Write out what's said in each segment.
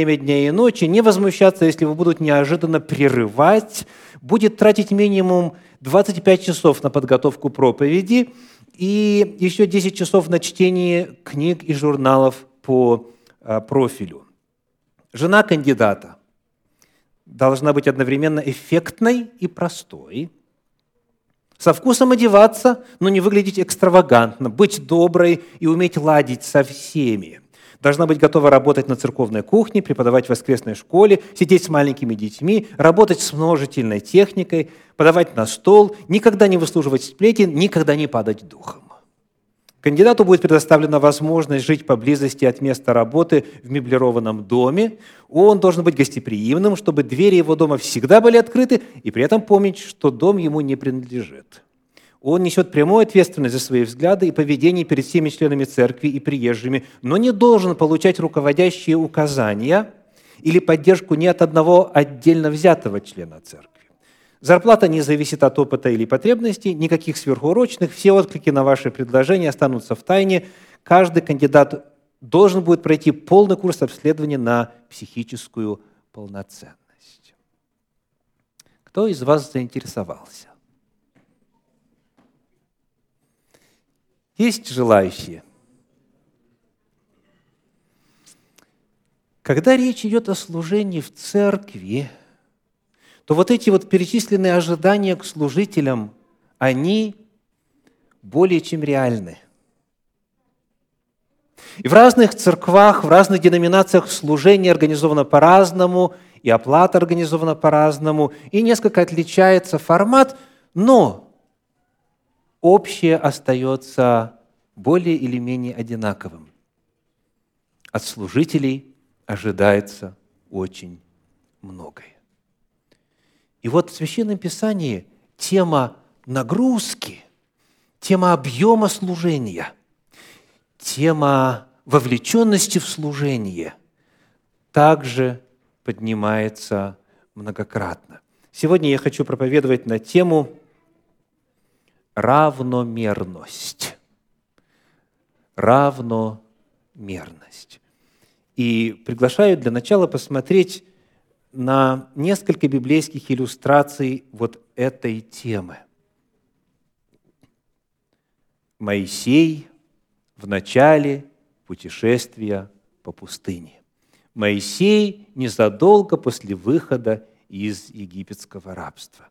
время дня и ночи, не возмущаться, если вы будут неожиданно прерывать, будет тратить минимум 25 часов на подготовку проповеди и еще 10 часов на чтение книг и журналов по а, профилю. Жена кандидата должна быть одновременно эффектной и простой, со вкусом одеваться, но не выглядеть экстравагантно, быть доброй и уметь ладить со всеми – Должна быть готова работать на церковной кухне, преподавать в воскресной школе, сидеть с маленькими детьми, работать с множительной техникой, подавать на стол, никогда не выслуживать сплетен, никогда не падать духом. Кандидату будет предоставлена возможность жить поблизости от места работы в меблированном доме. Он должен быть гостеприимным, чтобы двери его дома всегда были открыты, и при этом помнить, что дом ему не принадлежит. Он несет прямую ответственность за свои взгляды и поведение перед всеми членами церкви и приезжими, но не должен получать руководящие указания или поддержку ни от одного отдельно взятого члена церкви. Зарплата не зависит от опыта или потребностей, никаких сверхурочных, все отклики на ваши предложения останутся в тайне. Каждый кандидат должен будет пройти полный курс обследования на психическую полноценность. Кто из вас заинтересовался? Есть желающие? Когда речь идет о служении в церкви, то вот эти вот перечисленные ожидания к служителям, они более чем реальны. И в разных церквах, в разных деноминациях служение организовано по-разному, и оплата организована по-разному, и несколько отличается формат, но общее остается более или менее одинаковым. От служителей ожидается очень многое. И вот в Священном Писании тема нагрузки, тема объема служения, тема вовлеченности в служение также поднимается многократно. Сегодня я хочу проповедовать на тему равномерность. Равномерность. И приглашаю для начала посмотреть на несколько библейских иллюстраций вот этой темы. Моисей в начале путешествия по пустыне. Моисей незадолго после выхода из египетского рабства.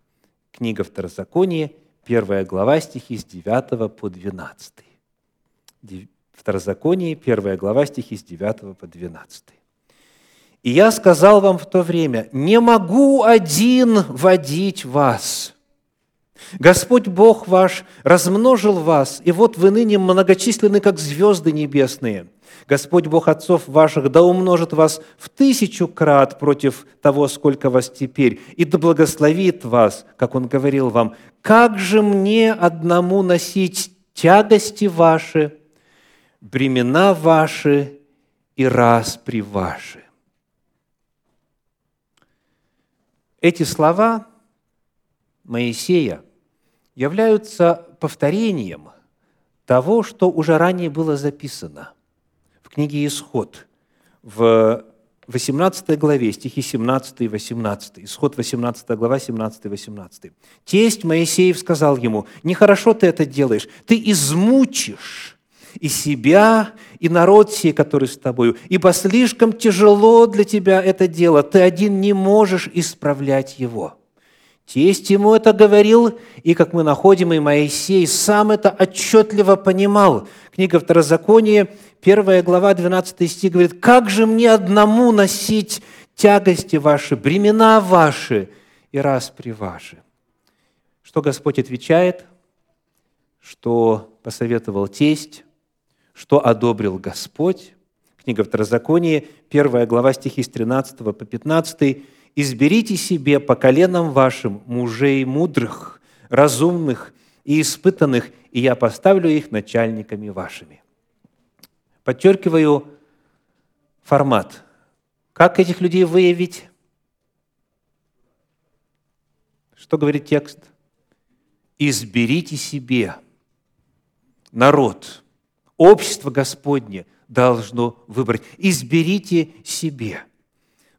Книга Второзакония, Первая глава, стихи с 9 по 12. Второзаконие, первая глава, стихи с 9 по 12. «И я сказал вам в то время, не могу один водить вас. Господь Бог ваш размножил вас, и вот вы ныне многочисленны, как звезды небесные. Господь Бог отцов ваших да умножит вас в тысячу крат против того, сколько вас теперь, и да благословит вас, как Он говорил вам, как же мне одному носить тягости ваши, бремена ваши и распри ваши? Эти слова Моисея являются повторением того, что уже ранее было записано – книге «Исход» в 18 главе, стихи 17 и 18. Исход 18 глава, 17 и 18. «Тесть Моисеев сказал ему, нехорошо ты это делаешь, ты измучишь и себя, и народ сей, который с тобою, ибо слишком тяжело для тебя это дело, ты один не можешь исправлять его». Тесть ему это говорил, и, как мы находим, и Моисей сам это отчетливо понимал. Книга Второзакония, первая глава, 12 стих говорит, «Как же мне одному носить тягости ваши, бремена ваши и распри ваши?» Что Господь отвечает? Что посоветовал тесть? Что одобрил Господь? Книга Второзакония, первая глава, стихи с 13 по 15 изберите себе по коленам вашим мужей мудрых, разумных и испытанных, и я поставлю их начальниками вашими». Подчеркиваю формат. Как этих людей выявить? Что говорит текст? «Изберите себе народ, общество Господне должно выбрать. Изберите себе».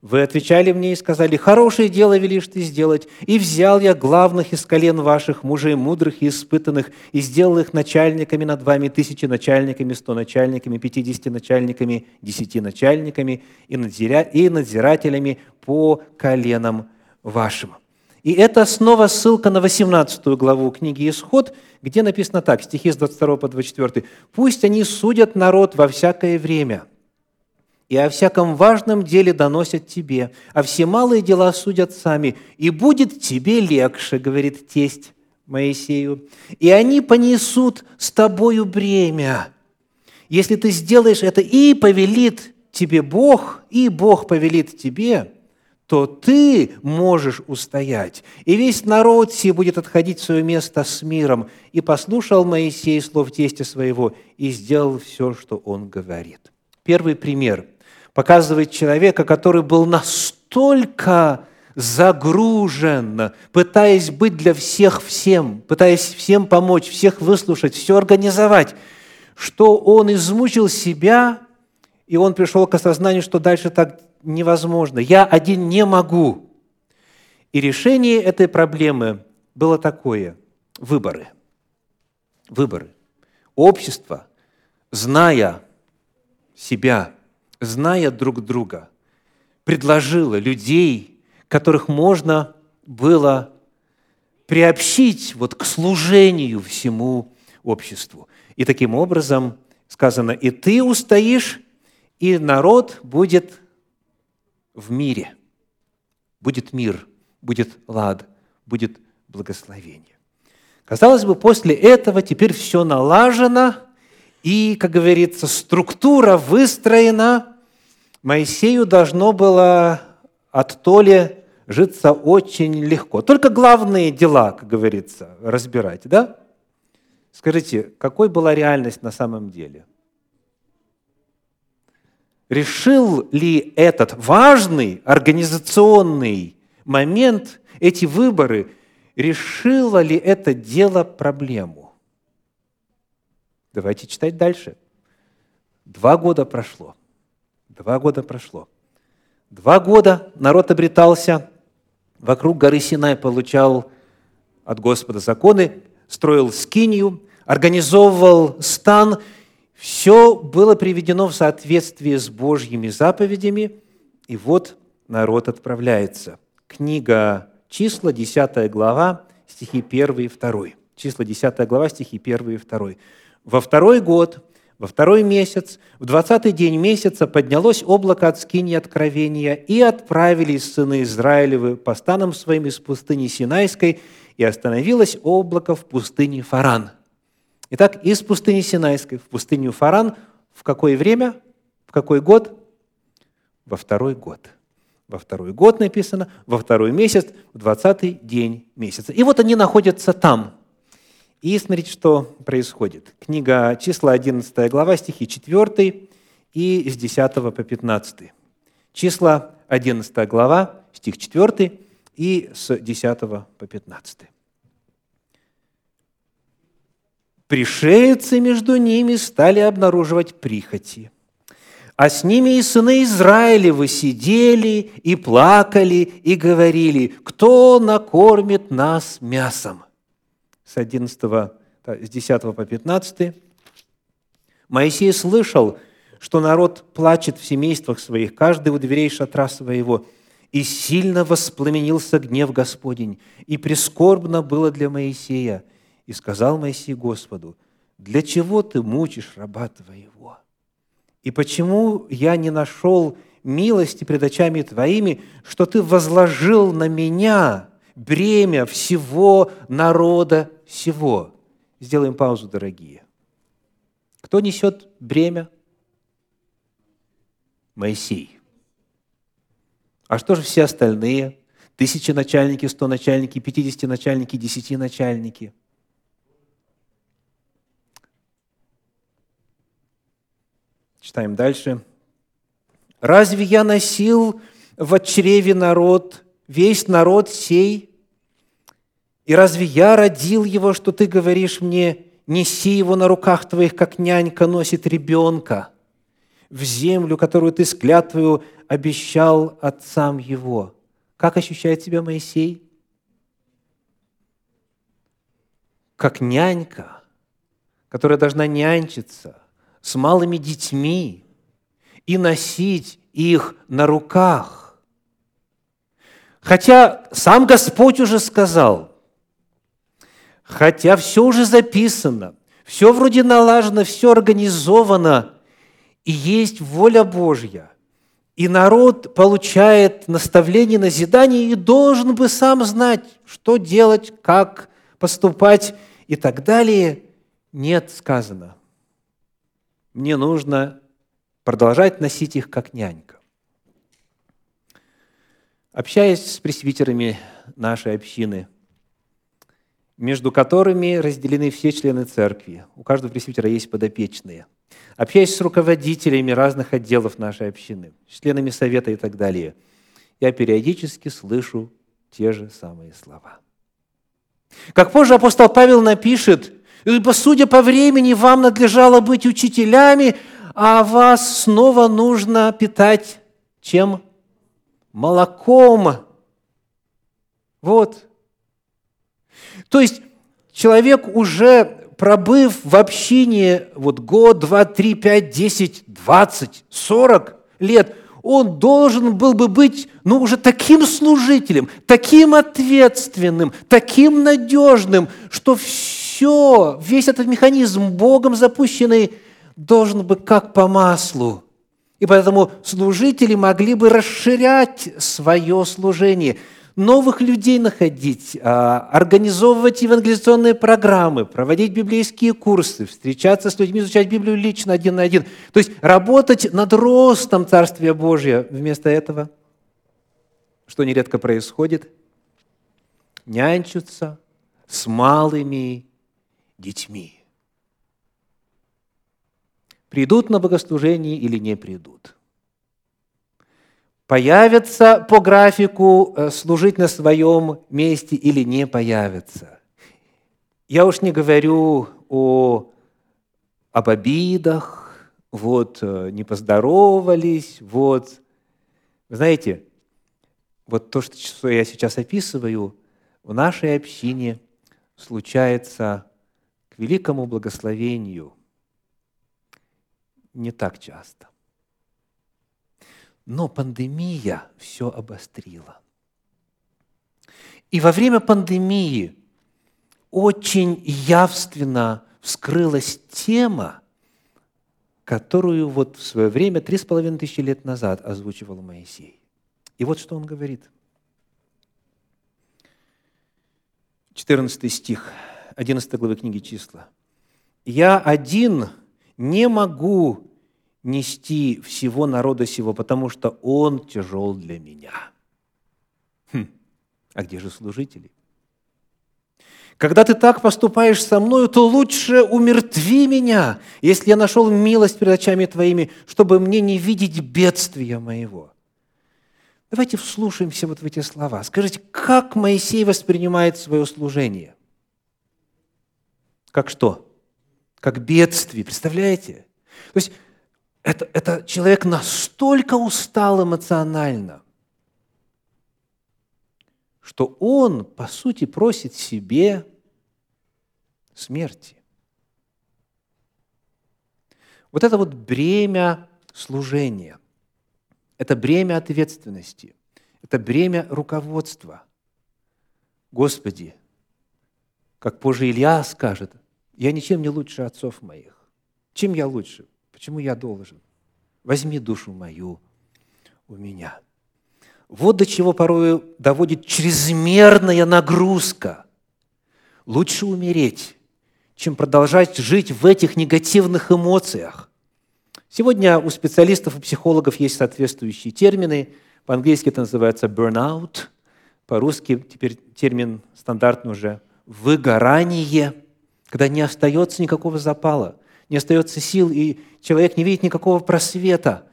Вы отвечали мне и сказали, «Хорошее дело велишь ты сделать, и взял я главных из колен ваших, мужей мудрых и испытанных, и сделал их начальниками над вами, тысячи начальниками, сто начальниками, пятидесяти начальниками, десяти начальниками и надзирателями по коленам вашим». И это снова ссылка на 18 главу книги «Исход», где написано так, стихи с 22 по 24. «Пусть они судят народ во всякое время, и о всяком важном деле доносят тебе, а все малые дела судят сами, и будет тебе легче, говорит тесть Моисею, и они понесут с тобою бремя. Если ты сделаешь это, и повелит тебе Бог, и Бог повелит тебе, то ты можешь устоять. И весь народ сей будет отходить в свое место с миром. И послушал Моисей слов тестя своего, и сделал все, что он говорит. Первый пример – показывает человека, который был настолько загружен, пытаясь быть для всех всем, пытаясь всем помочь, всех выслушать, все организовать, что он измучил себя, и он пришел к осознанию, что дальше так невозможно. Я один не могу. И решение этой проблемы было такое – выборы. Выборы. Общество, зная себя, зная друг друга, предложила людей, которых можно было приобщить вот к служению всему обществу. И таким образом сказано, и ты устоишь, и народ будет в мире. Будет мир, будет лад, будет благословение. Казалось бы, после этого теперь все налажено – и, как говорится, структура выстроена, Моисею должно было от Толи житься очень легко. Только главные дела, как говорится, разбирать, да? Скажите, какой была реальность на самом деле? Решил ли этот важный организационный момент, эти выборы, решило ли это дело проблему? Давайте читать дальше. Два года прошло. Два года прошло. Два года народ обретался вокруг горы Синай, получал от Господа законы, строил скинию, организовывал стан. Все было приведено в соответствии с Божьими заповедями. И вот народ отправляется. Книга числа, 10 глава, стихи 1 и 2. Числа, 10 глава, стихи 1 и 2 во второй год, во второй месяц, в двадцатый день месяца поднялось облако от скини откровения, и отправились сыны Израилевы по станам своим из пустыни Синайской, и остановилось облако в пустыне Фаран. Итак, из пустыни Синайской в пустыню Фаран в какое время? В какой год? Во второй год. Во второй год написано, во второй месяц, в двадцатый день месяца. И вот они находятся там – и смотрите, что происходит. Книга числа 11 глава, стихи 4 и с 10 по 15. Числа 11 глава, стих 4 и с 10 по 15. Пришельцы между ними стали обнаруживать прихоти, а с ними и сыны Израилевы сидели и плакали и говорили, кто накормит нас мясом? С 11, с 10 по 15. Моисей слышал, что народ плачет в семействах своих, каждый у дверей шатра своего, и сильно воспламенился гнев Господень, и прискорбно было для Моисея. И сказал Моисей Господу, «Для чего ты мучишь раба твоего? И почему я не нашел милости пред очами твоими, что ты возложил на меня бремя всего народа сего. Сделаем паузу, дорогие. Кто несет бремя? Моисей. А что же все остальные? Тысячи начальники, сто начальники, пятидесяти начальники, десяти начальники. Читаем дальше. «Разве я носил в чреве народ, весь народ сей, и разве я родил его, что ты говоришь мне, неси его на руках твоих, как нянька носит ребенка, в землю, которую ты с обещал отцам его. Как ощущает себя Моисей? Как нянька, которая должна нянчиться с малыми детьми и носить их на руках. Хотя сам Господь уже сказал, хотя все уже записано, все вроде налажено, все организовано, и есть воля Божья. И народ получает наставление, назидание и должен бы сам знать, что делать, как поступать и так далее. Нет, сказано. Мне нужно продолжать носить их как нянька. Общаясь с пресвитерами нашей общины – между которыми разделены все члены церкви. У каждого пресвитера есть подопечные. Общаясь с руководителями разных отделов нашей общины, членами совета и так далее, я периодически слышу те же самые слова. Как позже апостол Павел напишет, «Ибо, судя по времени, вам надлежало быть учителями, а вас снова нужно питать чем? Молоком». Вот – то есть человек уже пробыв в общине вот год, два, три, пять, десять, двадцать, сорок лет, он должен был бы быть, ну, уже таким служителем, таким ответственным, таким надежным, что все, весь этот механизм Богом запущенный должен быть как по маслу. И поэтому служители могли бы расширять свое служение – новых людей находить, а, организовывать евангелизационные программы, проводить библейские курсы, встречаться с людьми, изучать Библию лично один на один. То есть работать над ростом Царствия Божия. Вместо этого, что нередко происходит, нянчатся с малыми детьми. Придут на богослужение или не придут – появятся по графику э, служить на своем месте или не появятся. Я уж не говорю о, об обидах, вот э, не поздоровались, вот. Вы знаете, вот то, что я сейчас описываю, в нашей общине случается к великому благословению не так часто. Но пандемия все обострила. И во время пандемии очень явственно вскрылась тема, которую вот в свое время, три с половиной тысячи лет назад озвучивал Моисей. И вот что он говорит. 14 стих 11 главы книги «Числа». «Я один не могу нести всего народа сего, потому что он тяжел для меня. Хм, а где же служители? Когда ты так поступаешь со мною, то лучше умертви меня, если я нашел милость перед очами твоими, чтобы мне не видеть бедствия моего. Давайте вслушаемся вот в эти слова. Скажите, как Моисей воспринимает свое служение? Как что? Как бедствие, представляете? То есть это, это человек настолько устал эмоционально, что он, по сути, просит себе смерти. Вот это вот бремя служения, это бремя ответственности, это бремя руководства. Господи, как позже Илья скажет, я ничем не лучше отцов моих. Чем я лучше? Почему я должен? Возьми душу мою у меня. Вот до чего порою доводит чрезмерная нагрузка. Лучше умереть, чем продолжать жить в этих негативных эмоциях. Сегодня у специалистов и психологов есть соответствующие термины. По-английски это называется burnout, по-русски теперь термин стандартный уже выгорание, когда не остается никакого запала – не остается сил, и человек не видит никакого просвета,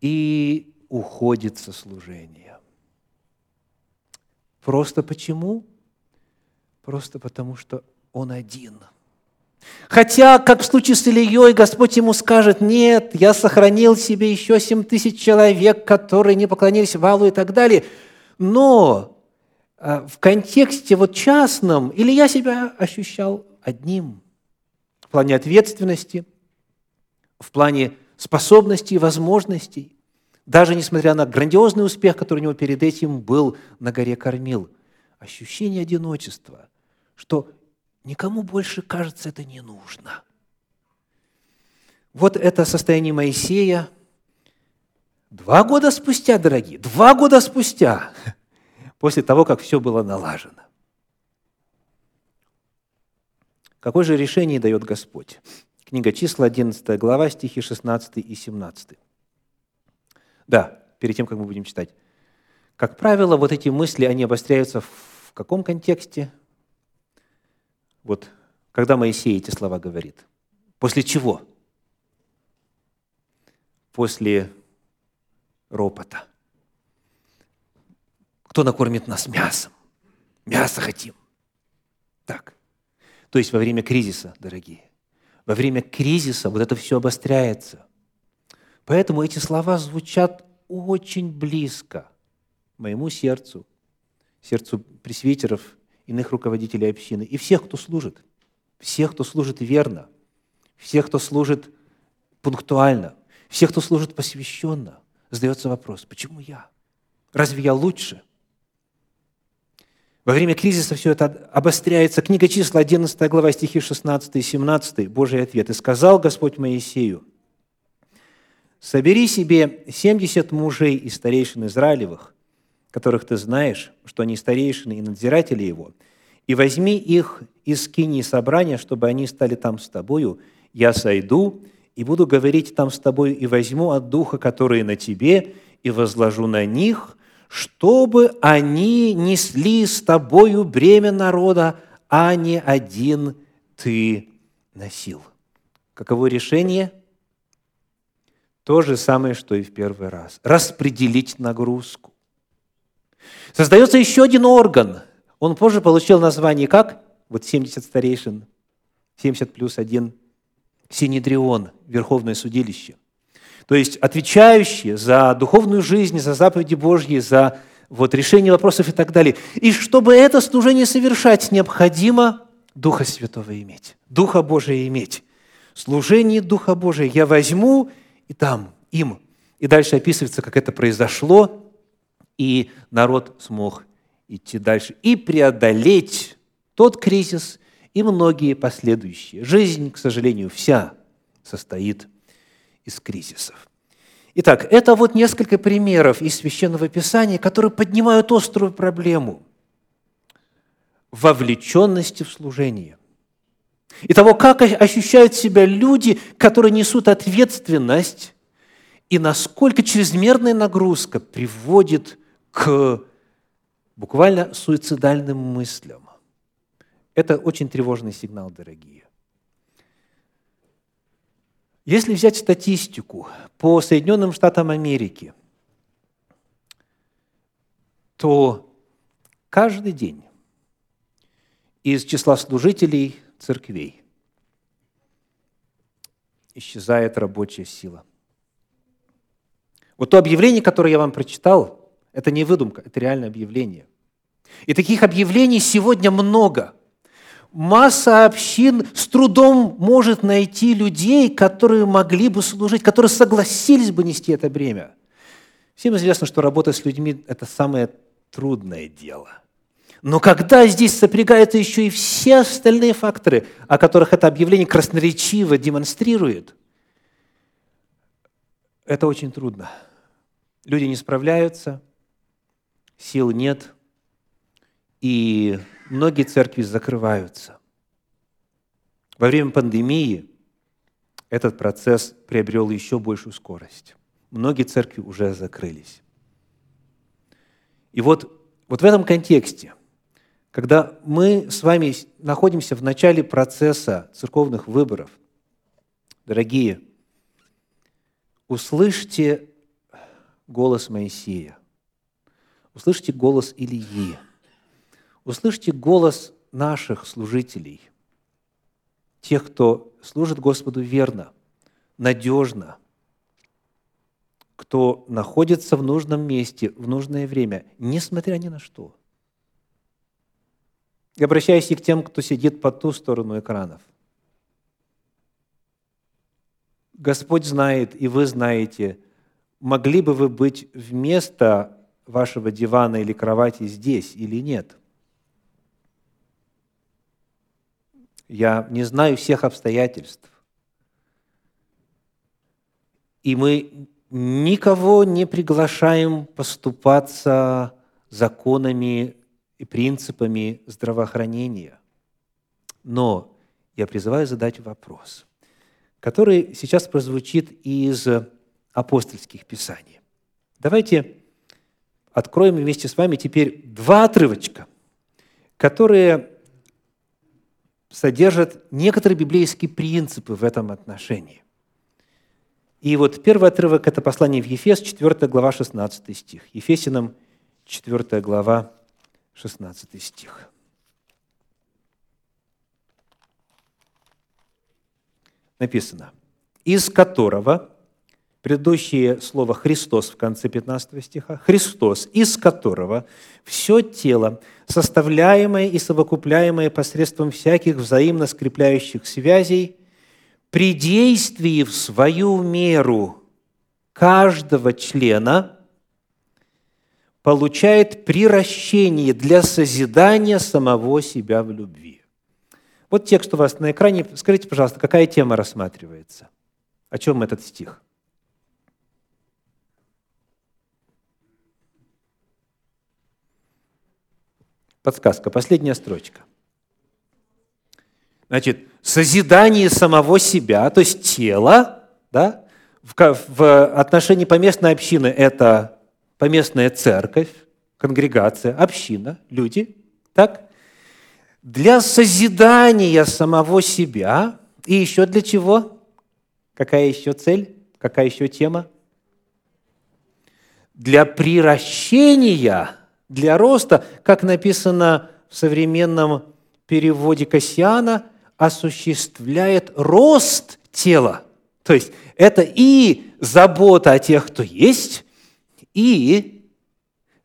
и уходит со служения. Просто почему? Просто потому, что он один. Хотя, как в случае с Ильей, Господь ему скажет, нет, я сохранил себе еще семь тысяч человек, которые не поклонились валу и так далее. Но в контексте вот частном Илья себя ощущал одним в плане ответственности, в плане способностей возможностей, даже несмотря на грандиозный успех, который у него перед этим был на горе Кормил. Ощущение одиночества, что никому больше, кажется, это не нужно. Вот это состояние Моисея два года спустя, дорогие, два года спустя, после того, как все было налажено. Какое же решение дает Господь? Книга числа, 11 глава, стихи 16 и 17. Да, перед тем, как мы будем читать. Как правило, вот эти мысли, они обостряются в каком контексте? Вот когда Моисей эти слова говорит. После чего? После ропота. Кто накормит нас мясом? Мясо хотим. Так. То есть во время кризиса, дорогие. Во время кризиса вот это все обостряется. Поэтому эти слова звучат очень близко моему сердцу, сердцу пресвитеров иных руководителей общины и всех, кто служит, всех, кто служит верно, всех, кто служит пунктуально, всех, кто служит посвященно. Задается вопрос, почему я? Разве я лучше? Во время кризиса все это обостряется. Книга числа, 11 глава, стихи 16 и 17, Божий ответ. «И сказал Господь Моисею, собери себе 70 мужей и старейшин Израилевых, которых ты знаешь, что они старейшины и надзиратели его, и возьми их из скини собрания, чтобы они стали там с тобою. Я сойду и буду говорить там с тобою, и возьму от Духа, который на тебе, и возложу на них, чтобы они несли с тобою бремя народа, а не один ты носил». Каково решение? То же самое, что и в первый раз. Распределить нагрузку. Создается еще один орган. Он позже получил название как? Вот 70 старейшин, 70 плюс 1, Синедрион, Верховное судилище. То есть отвечающие за духовную жизнь, за заповеди Божьи, за вот, решение вопросов и так далее. И чтобы это служение совершать, необходимо Духа Святого иметь, Духа Божия иметь. Служение Духа Божия я возьму и там им. И дальше описывается, как это произошло, и народ смог идти дальше и преодолеть тот кризис и многие последующие. Жизнь, к сожалению, вся состоит из кризисов. Итак, это вот несколько примеров из Священного Писания, которые поднимают острую проблему вовлеченности в служение. И того, как ощущают себя люди, которые несут ответственность, и насколько чрезмерная нагрузка приводит к буквально суицидальным мыслям. Это очень тревожный сигнал, дорогие. Если взять статистику по Соединенным Штатам Америки, то каждый день из числа служителей церквей исчезает рабочая сила. Вот то объявление, которое я вам прочитал – это не выдумка, это реальное объявление. И таких объявлений сегодня много. Масса общин с трудом может найти людей, которые могли бы служить, которые согласились бы нести это бремя. Всем известно, что работа с людьми – это самое трудное дело. Но когда здесь сопрягаются еще и все остальные факторы, о которых это объявление красноречиво демонстрирует, это очень трудно. Люди не справляются – сил нет, и многие церкви закрываются. Во время пандемии этот процесс приобрел еще большую скорость. Многие церкви уже закрылись. И вот, вот в этом контексте, когда мы с вами находимся в начале процесса церковных выборов, дорогие, услышьте голос Моисея. Услышьте голос Ильи. Услышьте голос наших служителей. тех, кто служит Господу верно, надежно, кто находится в нужном месте, в нужное время, несмотря ни на что. И обращаюсь и к тем, кто сидит по ту сторону экранов. Господь знает, и вы знаете, могли бы вы быть вместо вашего дивана или кровати здесь или нет. Я не знаю всех обстоятельств. И мы никого не приглашаем поступаться законами и принципами здравоохранения. Но я призываю задать вопрос, который сейчас прозвучит из апостольских писаний. Давайте откроем вместе с вами теперь два отрывочка, которые содержат некоторые библейские принципы в этом отношении. И вот первый отрывок – это послание в Ефес, 4 глава, 16 стих. Ефесиным, 4 глава, 16 стих. Написано, «Из которого предыдущее слово «Христос» в конце 15 стиха, «Христос, из которого все тело, составляемое и совокупляемое посредством всяких взаимно скрепляющих связей, при действии в свою меру каждого члена получает приращение для созидания самого себя в любви». Вот текст у вас на экране. Скажите, пожалуйста, какая тема рассматривается? О чем этот стих? Подсказка, последняя строчка. Значит, созидание самого себя, то есть тела, да, в, в отношении поместной общины это поместная церковь, конгрегация, община, люди, так? Для созидания самого себя и еще для чего? Какая еще цель? Какая еще тема? Для приращения – для роста, как написано в современном переводе Кассиана, осуществляет рост тела. То есть это и забота о тех, кто есть, и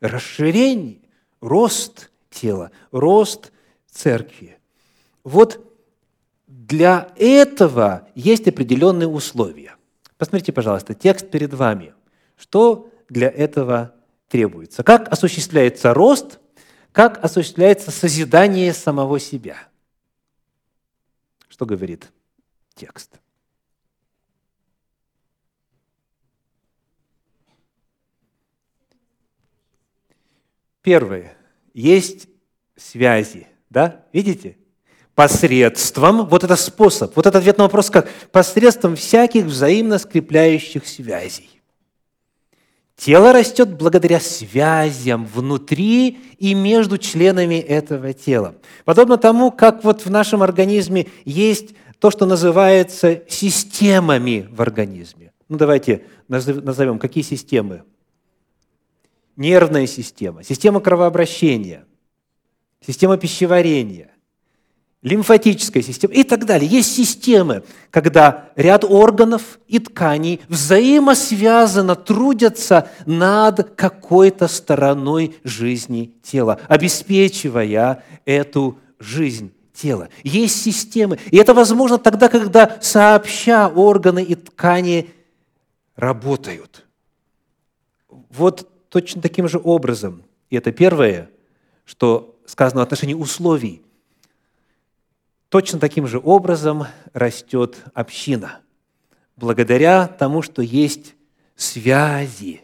расширение, рост тела, рост церкви. Вот для этого есть определенные условия. Посмотрите, пожалуйста, текст перед вами. Что для этого требуется. Как осуществляется рост, как осуществляется созидание самого себя. Что говорит текст? Первое. Есть связи. Да? Видите? Посредством, вот это способ, вот этот ответ на вопрос как? Посредством всяких взаимно скрепляющих связей. Тело растет благодаря связям внутри и между членами этого тела. Подобно тому, как вот в нашем организме есть то, что называется системами в организме. Ну, давайте назовем, какие системы? Нервная система, система кровообращения, система пищеварения, лимфатическая система и так далее. Есть системы, когда ряд органов и тканей взаимосвязанно трудятся над какой-то стороной жизни тела, обеспечивая эту жизнь тела. Есть системы. И это возможно тогда, когда сообща органы и ткани работают. Вот точно таким же образом. И это первое, что сказано в отношении условий – Точно таким же образом растет община. Благодаря тому, что есть связи.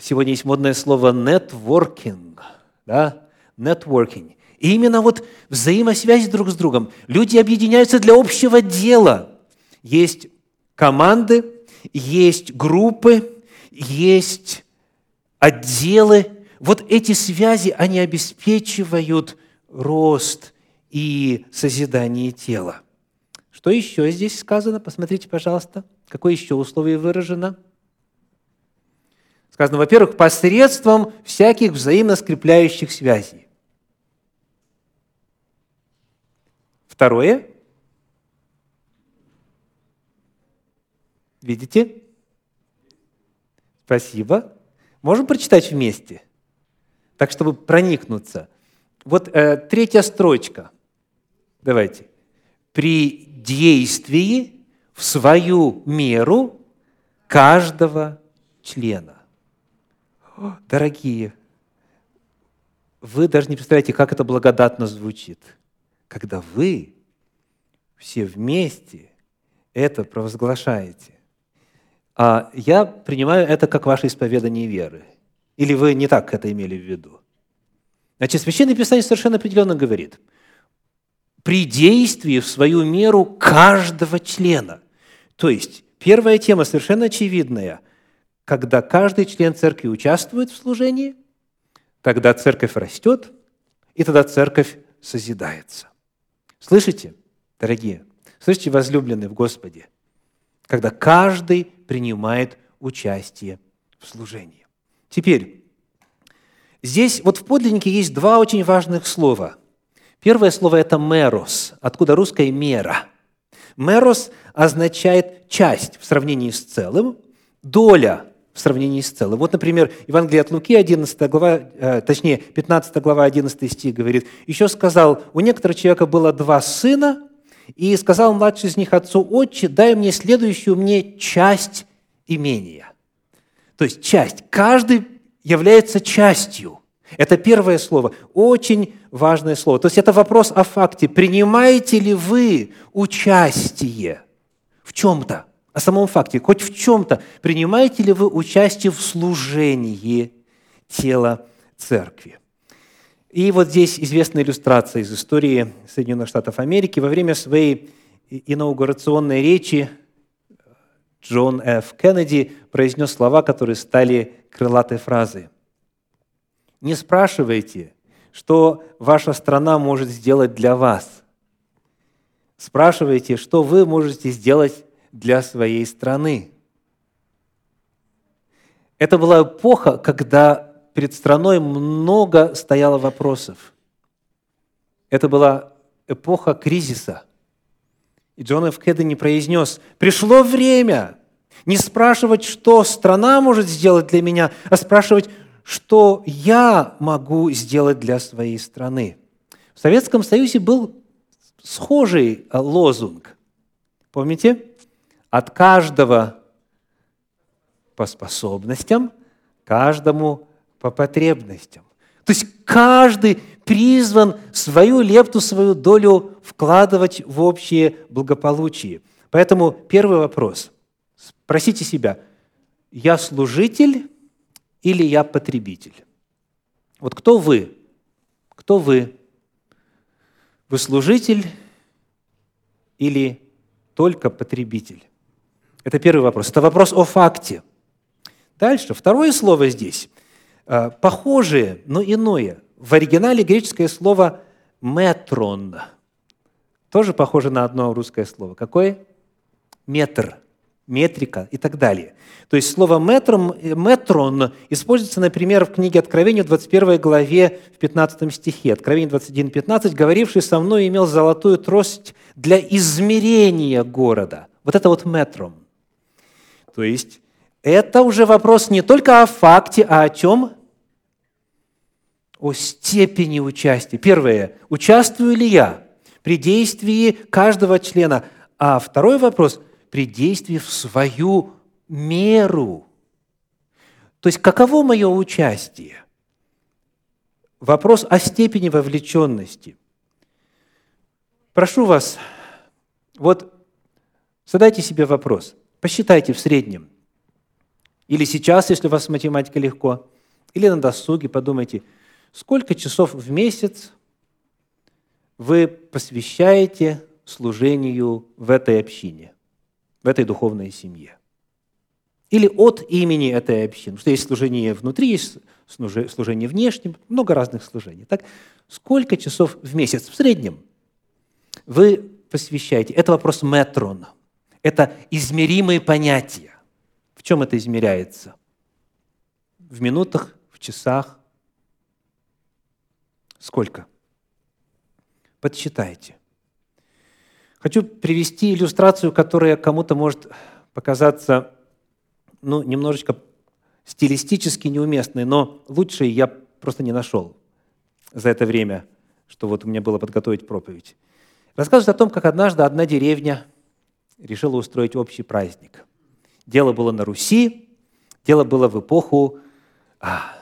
Сегодня есть модное слово networking. Да? Networking. И именно вот взаимосвязь друг с другом. Люди объединяются для общего дела. Есть команды, есть группы, есть отделы. Вот эти связи, они обеспечивают рост – и созидание тела. Что еще здесь сказано? Посмотрите, пожалуйста, какое еще условие выражено. Сказано, во-первых, посредством всяких взаимно скрепляющих связей. Второе. Видите? Спасибо. Можем прочитать вместе, так чтобы проникнуться. Вот э, третья строчка – Давайте. При действии в свою меру каждого члена. О, дорогие, вы даже не представляете, как это благодатно звучит, когда вы все вместе это провозглашаете. А я принимаю это как ваше исповедание веры. Или вы не так это имели в виду? Значит, Священное Писание совершенно определенно говорит, при действии в свою меру каждого члена. То есть, первая тема совершенно очевидная. Когда каждый член церкви участвует в служении, тогда церковь растет, и тогда церковь созидается. Слышите, дорогие? Слышите, возлюбленные в Господе? Когда каждый принимает участие в служении. Теперь, здесь вот в подлиннике есть два очень важных слова. Первое слово – это «мерос», откуда русское «мера». «Мерос» означает «часть» в сравнении с целым, «доля» в сравнении с целым. Вот, например, Евангелие от Луки, 11 глава, э, точнее, 15 глава, 11 стих говорит, «Еще сказал, у некоторого человека было два сына, и сказал младший из них отцу, «Отче, дай мне следующую мне часть имения». То есть часть. Каждый является частью. Это первое слово. Очень важное слово. То есть это вопрос о факте. Принимаете ли вы участие в чем-то? О самом факте. Хоть в чем-то. Принимаете ли вы участие в служении тела церкви? И вот здесь известная иллюстрация из истории Соединенных Штатов Америки. Во время своей инаугурационной речи Джон Ф. Кеннеди произнес слова, которые стали крылатой фразой. «Не спрашивайте, что ваша страна может сделать для вас. Спрашивайте, что вы можете сделать для своей страны». Это была эпоха, когда перед страной много стояло вопросов. Это была эпоха кризиса. И Джон Ф. Кеннеди произнес, «Пришло время не спрашивать, что страна может сделать для меня, а спрашивать, что я могу сделать для своей страны». В Советском Союзе был схожий лозунг. Помните? От каждого по способностям, каждому по потребностям. То есть каждый призван свою лепту, свою долю вкладывать в общее благополучие. Поэтому первый вопрос. Спросите себя, я служитель или я потребитель? Вот кто вы? Кто вы? Вы служитель или только потребитель? Это первый вопрос. Это вопрос о факте. Дальше, второе слово здесь Э, похожее, но иное. В оригинале греческое слово «метрон» тоже похоже на одно русское слово. Какое? Метр, метрика и так далее. То есть слово метрон, «метрон» используется, например, в книге Откровения, в 21 главе, в 15 стихе. Откровение 21, 15. «Говоривший со мной имел золотую трость для измерения города». Вот это вот метрон. То есть это уже вопрос не только о факте, а о чем? О степени участия. Первое. Участвую ли я при действии каждого члена? А второй вопрос. При действии в свою меру. То есть, каково мое участие? Вопрос о степени вовлеченности. Прошу вас, вот задайте себе вопрос. Посчитайте в среднем – или сейчас, если у вас математика легко, или на досуге подумайте, сколько часов в месяц вы посвящаете служению в этой общине, в этой духовной семье. Или от имени этой общины. Потому что есть служение внутри, есть служение внешним, много разных служений. Так, сколько часов в месяц в среднем вы посвящаете? Это вопрос метрон. Это измеримые понятия чем это измеряется? В минутах, в часах? Сколько? Подсчитайте. Хочу привести иллюстрацию, которая кому-то может показаться ну, немножечко стилистически неуместной, но лучшей я просто не нашел за это время, что вот у меня было подготовить проповедь. Рассказывает о том, как однажды одна деревня решила устроить общий праздник. Дело было на Руси, дело было в эпоху а,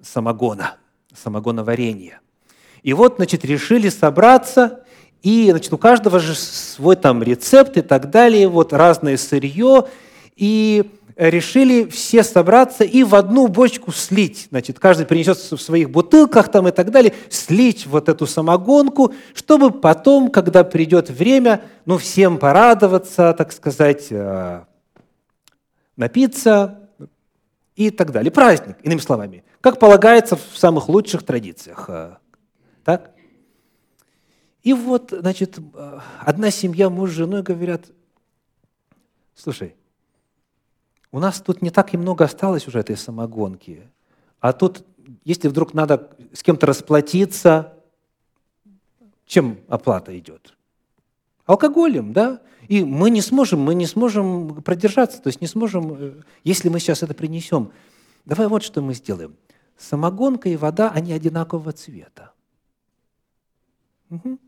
самогона, самогоноварения. И вот, значит, решили собраться, и, значит, у каждого же свой там рецепт и так далее, вот разное сырье, и решили все собраться и в одну бочку слить. Значит, каждый принесет в своих бутылках там и так далее, слить вот эту самогонку, чтобы потом, когда придет время, ну, всем порадоваться, так сказать, э, напиться и так далее. Праздник, иными словами, как полагается в самых лучших традициях. И вот, значит, одна семья, муж с женой говорят, слушай, у нас тут не так и много осталось уже этой самогонки. А тут, если вдруг надо с кем-то расплатиться, чем оплата идет? Алкоголем, да? И мы не сможем, мы не сможем продержаться, то есть не сможем, э, если мы сейчас это принесем. Давай вот что мы сделаем. Самогонка и вода, они одинакового цвета. Угу.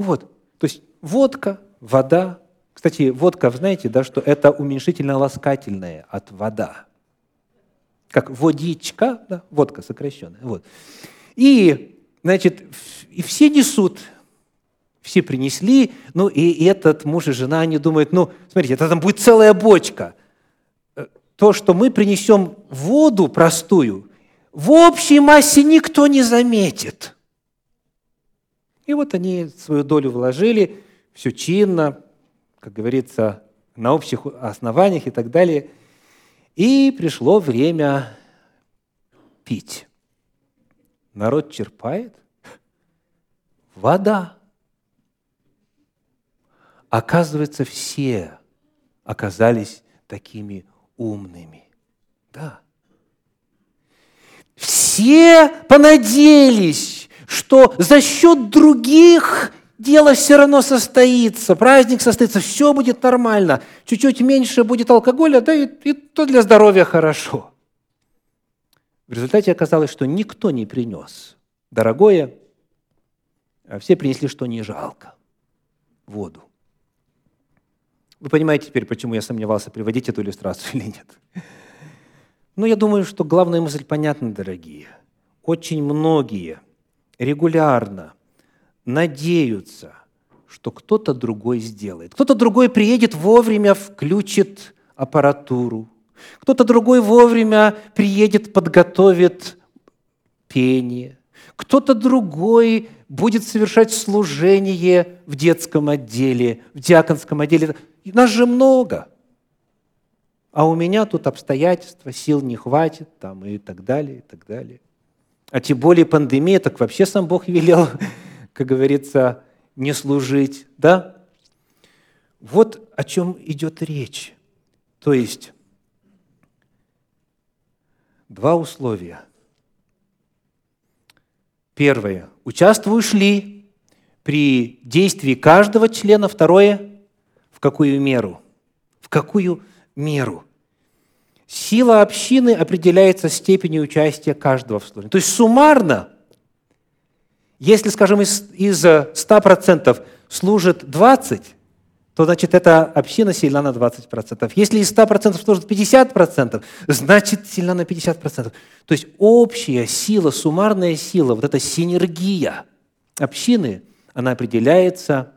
Вот, то есть водка, вода, кстати, водка, знаете, да, что это уменьшительно-ласкательное от вода. Как водичка, да, водка сокращенная. Вот. И, значит, и все несут, все принесли, ну и этот муж и жена, они думают, ну, смотрите, это там будет целая бочка. Э, то, что мы принесем воду простую, в общей массе никто не заметит. И вот они свою долю вложили, все чинно, как говорится, на общих основаниях и так далее. И пришло время пить. Народ черпает. Вода. Оказывается, все оказались такими умными. Да. Все понадеялись, что за счет других дело все равно состоится, праздник состоится, все будет нормально. Чуть-чуть меньше будет алкоголя, да и, и то для здоровья хорошо. В результате оказалось, что никто не принес дорогое, а все принесли, что не жалко – воду. Вы понимаете теперь, почему я сомневался, приводить эту иллюстрацию или нет? Но я думаю, что главная мысль понятна, дорогие. Очень многие регулярно – надеются, что кто-то другой сделает. Кто-то другой приедет вовремя, включит аппаратуру. Кто-то другой вовремя приедет, подготовит пение. Кто-то другой будет совершать служение в детском отделе, в диаконском отделе. Нас же много. А у меня тут обстоятельства, сил не хватит, там и так далее, и так далее. А тем более пандемия, так вообще сам Бог велел как говорится, не служить, да? Вот о чем идет речь. То есть два условия. Первое. Участвуешь ли при действии каждого члена? Второе. В какую меру? В какую меру? Сила общины определяется степенью участия каждого в служении. То есть суммарно – если, скажем, из, из 100% служит 20%, то значит эта община сильна на 20%. Если из 100% служит 50%, значит сильна на 50%. То есть общая сила, суммарная сила, вот эта синергия общины, она определяется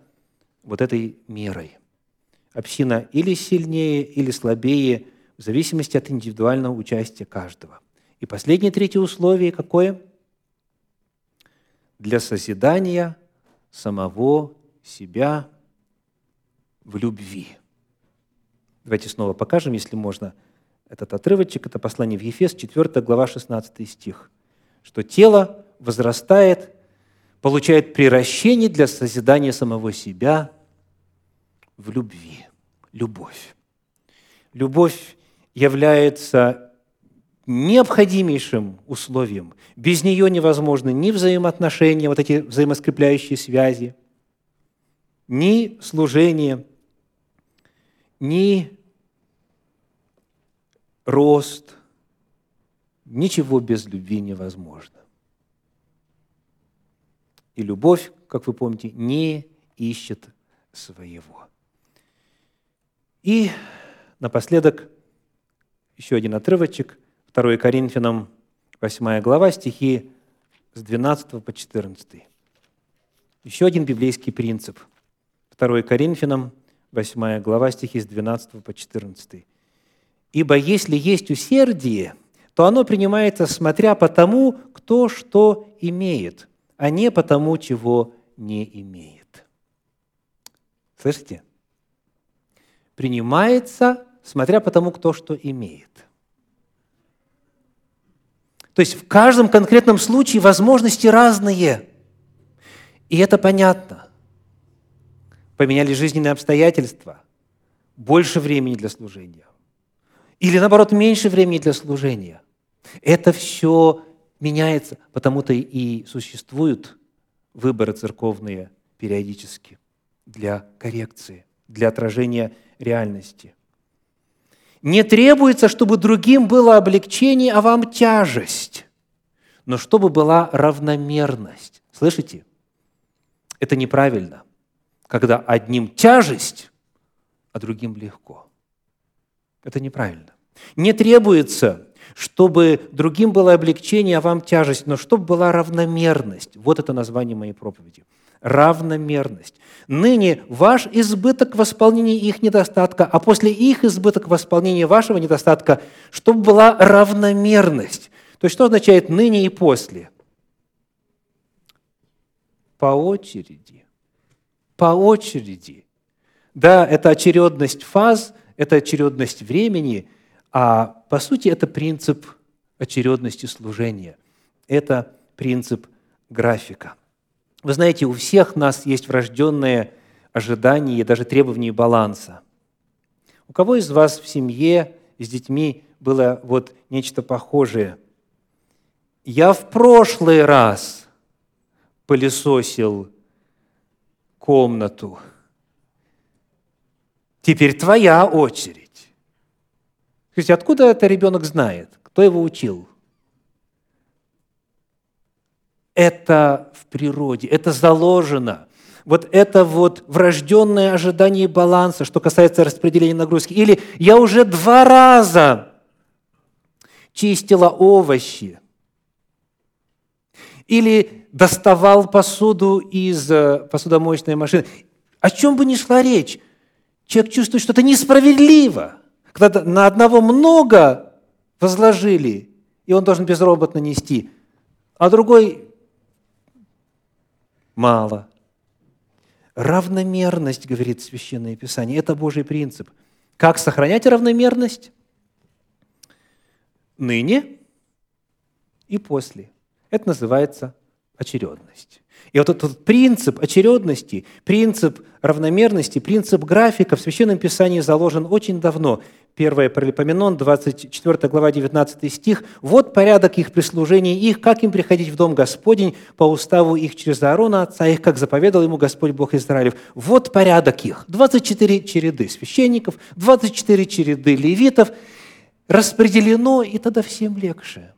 вот этой мерой. Община или сильнее, или слабее, зависимости от индивидуального участия каждого. И последнее, третье условие какое – для созидания самого себя в любви. Давайте снова покажем, если можно, этот отрывочек. Это послание в Ефес, 4 глава, 16 стих. Что тело возрастает, получает приращение для созидания самого себя в любви. Любовь. Любовь является необходимейшим условием. Без нее невозможны ни взаимоотношения, вот эти взаимоскрепляющие связи, ни служение, ни рост. Ничего без любви невозможно. И любовь, как вы помните, не ищет своего. И напоследок еще один отрывочек, 2 Коринфянам, 8 глава, стихи с 12 по 14. Еще один библейский принцип. 2 Коринфянам, 8 глава, стихи с 12 по 14. «Ибо если есть усердие, то оно принимается, смотря по тому, кто что имеет, а не по тому, чего не имеет». Слышите? Принимается, смотря по тому, кто что имеет. То есть в каждом конкретном случае возможности разные. И это понятно. Поменяли жизненные обстоятельства, больше времени для служения. Или наоборот, меньше времени для служения. Это все меняется, потому-то и существуют выборы церковные периодически для коррекции, для отражения реальности – не требуется, чтобы другим было облегчение, а вам тяжесть, но чтобы была равномерность. Слышите? Это неправильно, когда одним тяжесть, а другим легко. Это неправильно. Не требуется, чтобы другим было облегчение, а вам тяжесть, но чтобы была равномерность. Вот это название моей проповеди – равномерность. Ныне ваш избыток в их недостатка, а после их избыток в вашего недостатка, чтобы была равномерность. То есть что означает ныне и после? По очереди. По очереди. Да, это очередность фаз, это очередность времени, а по сути это принцип очередности служения. Это принцип графика – вы знаете, у всех нас есть врожденные ожидания и даже требования баланса. У кого из вас в семье с детьми было вот нечто похожее? Я в прошлый раз пылесосил комнату. Теперь твоя очередь. Скажите, откуда это ребенок знает? Кто его учил? Это в природе, это заложено. Вот это вот врожденное ожидание баланса, что касается распределения нагрузки. Или я уже два раза чистила овощи. Или доставал посуду из э, посудомоечной машины. О чем бы ни шла речь, человек чувствует, что это несправедливо. Когда на одного много возложили, и он должен безроботно нести, а другой мало. Равномерность, говорит Священное Писание, это Божий принцип. Как сохранять равномерность? Ныне и после. Это называется очередность. И вот этот принцип очередности, принцип равномерности, принцип графика в Священном Писании заложен очень давно. 1 Паралипоменон, 24 глава, 19 стих. «Вот порядок их прислужения их, как им приходить в дом Господень по уставу их через Аарона, отца их, как заповедал ему Господь Бог Израилев. Вот порядок их». 24 череды священников, 24 череды левитов. Распределено, и тогда всем легче.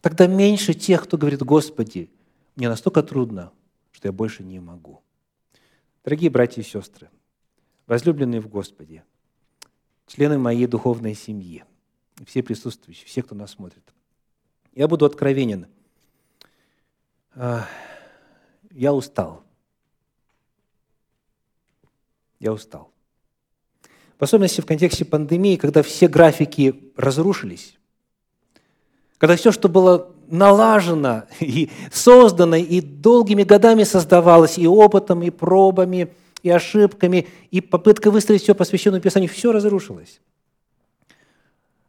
Тогда меньше тех, кто говорит, «Господи, мне настолько трудно, что я больше не могу». Дорогие братья и сестры, возлюбленные в Господе – члены моей духовной семьи, все присутствующие, все, кто нас смотрит. Я буду откровенен. А, я устал. Я устал. В особенности в контексте пандемии, когда все графики разрушились, когда все, что было налажено и создано, и долгими годами создавалось, и опытом, и пробами – и ошибками, и попытка выстроить все по Священному Писанию, все разрушилось.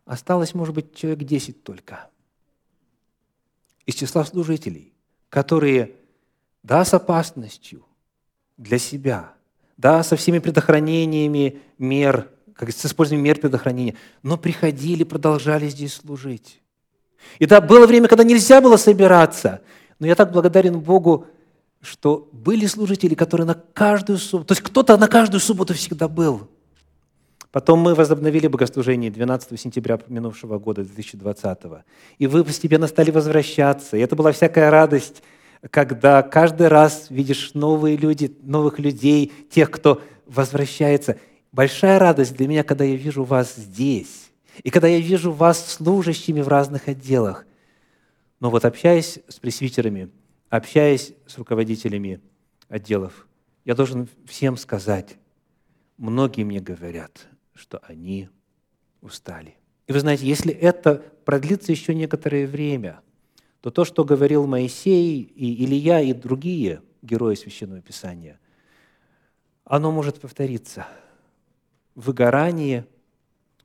Осталось, может быть, человек 10 только из числа служителей, которые, да, с опасностью для себя, да, со всеми предохранениями мер, как с использованием мер предохранения, но приходили, продолжали здесь служить. И да, было время, когда нельзя было собираться, но я так благодарен Богу, что были служители, которые на каждую субботу, то есть кто-то на каждую субботу всегда был. Потом мы возобновили богослужение 12 сентября минувшего года, 2020. И вы постепенно стали возвращаться. И это была всякая радость, когда каждый раз видишь новые люди, новых людей, тех, кто возвращается. Большая радость для меня, когда я вижу вас здесь. И когда я вижу вас служащими в разных отделах. Но вот общаясь с пресвитерами, общаясь с руководителями отделов, я должен всем сказать, многие мне говорят, что они устали. И вы знаете, если это продлится еще некоторое время, то то, что говорил Моисей и Илья и другие герои Священного Писания, оно может повториться. Выгорание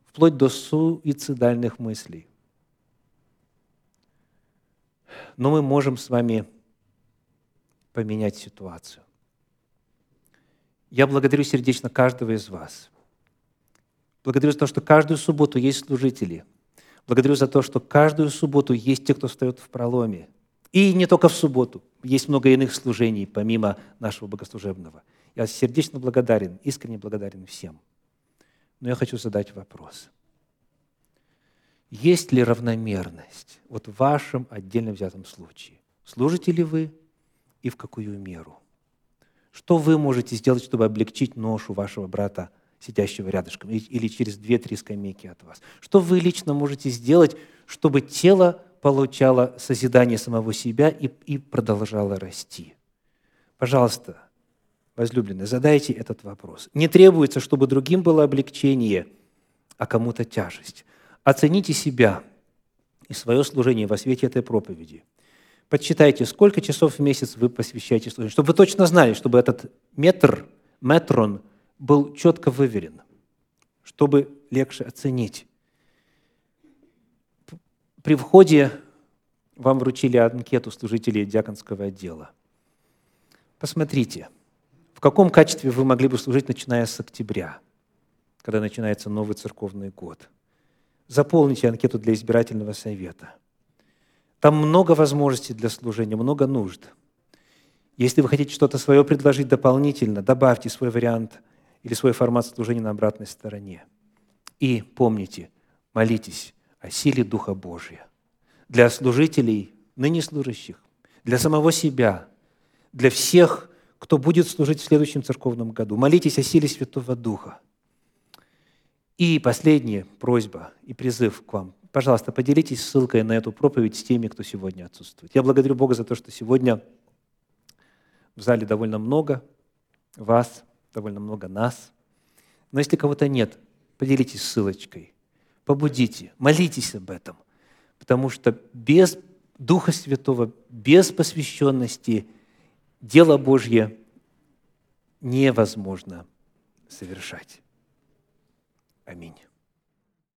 вплоть до суицидальных мыслей. Но мы можем с вами поменять ситуацию. Я благодарю сердечно каждого из вас – Благодарю за то, что каждую субботу есть служители. Благодарю за то, что каждую субботу есть те, кто встает в проломе. И не только в субботу. Есть много иных служений, помимо нашего богослужебного. Я сердечно благодарен, искренне благодарен всем. Но я хочу задать вопрос. Есть ли равномерность вот в вашем отдельно взятом случае? Служите ли вы и в какую меру? Что вы можете сделать, чтобы облегчить ношу вашего брата сидящего рядышком, или через две-три скамейки от вас. Что вы лично можете сделать, чтобы тело получало созидание самого себя и, и продолжало расти? Пожалуйста, возлюбленные, задайте этот вопрос. Не требуется, чтобы другим было облегчение, а кому-то тяжесть. Оцените себя и свое служение во свете этой проповеди. Подсчитайте, сколько часов в месяц вы посвящаете служению, чтобы вы точно знали, чтобы этот метр, метрон – был четко выверен, чтобы легче оценить. При входе вам вручили анкету служителей диаконского отдела. Посмотрите, в каком качестве вы могли бы служить, начиная с октября, когда начинается новый церковный год. Заполните анкету для избирательного совета. Там много возможностей для служения, много нужд. Если вы хотите что-то свое предложить дополнительно, добавьте свой вариант – или свой формат служения на обратной стороне. И помните, молитесь о силе Духа Божия для служителей, ныне служащих, для самого себя, для всех, кто будет служить в следующем церковном году. Молитесь о силе Святого Духа. И последняя просьба и призыв к вам. Пожалуйста, поделитесь ссылкой на эту проповедь с теми, кто сегодня отсутствует. Я благодарю Бога за то, что сегодня в зале довольно много вас – довольно много нас. Но если кого-то нет, поделитесь ссылочкой, побудите, молитесь об этом, потому что без Духа Святого, без посвященности дело Божье невозможно совершать. Аминь.